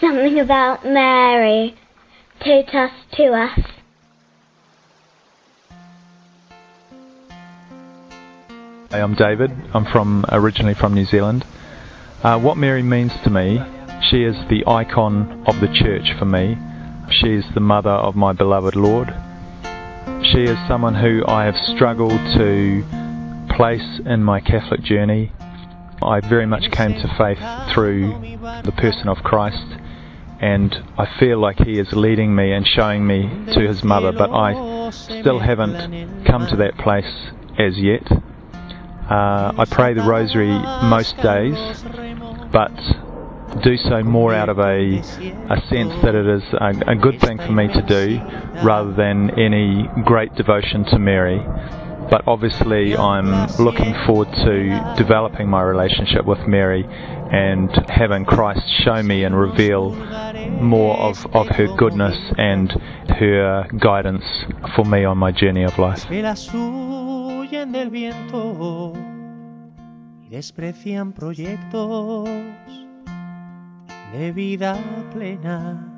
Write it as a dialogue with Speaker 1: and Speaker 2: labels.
Speaker 1: something about Mary, totus tuus.
Speaker 2: Hey, I'm David. I'm from originally from New Zealand. Uh, what Mary means to me, she is the icon of the church for me. She is the mother of my beloved Lord. She is someone who I have struggled to place in my Catholic journey. I very much came to faith through the person of Christ, and I feel like He is leading me and showing me to His mother, but I still haven't come to that place as yet. Uh, I pray the Rosary most days, but do so more out of a, a sense that it is a, a good thing for me to do rather than any great devotion to Mary but obviously I'm looking forward to developing my relationship with Mary and having Christ show me and reveal more of, of her goodness and her guidance for me on my journey of life.
Speaker 3: desprecian proyectos de vida plena.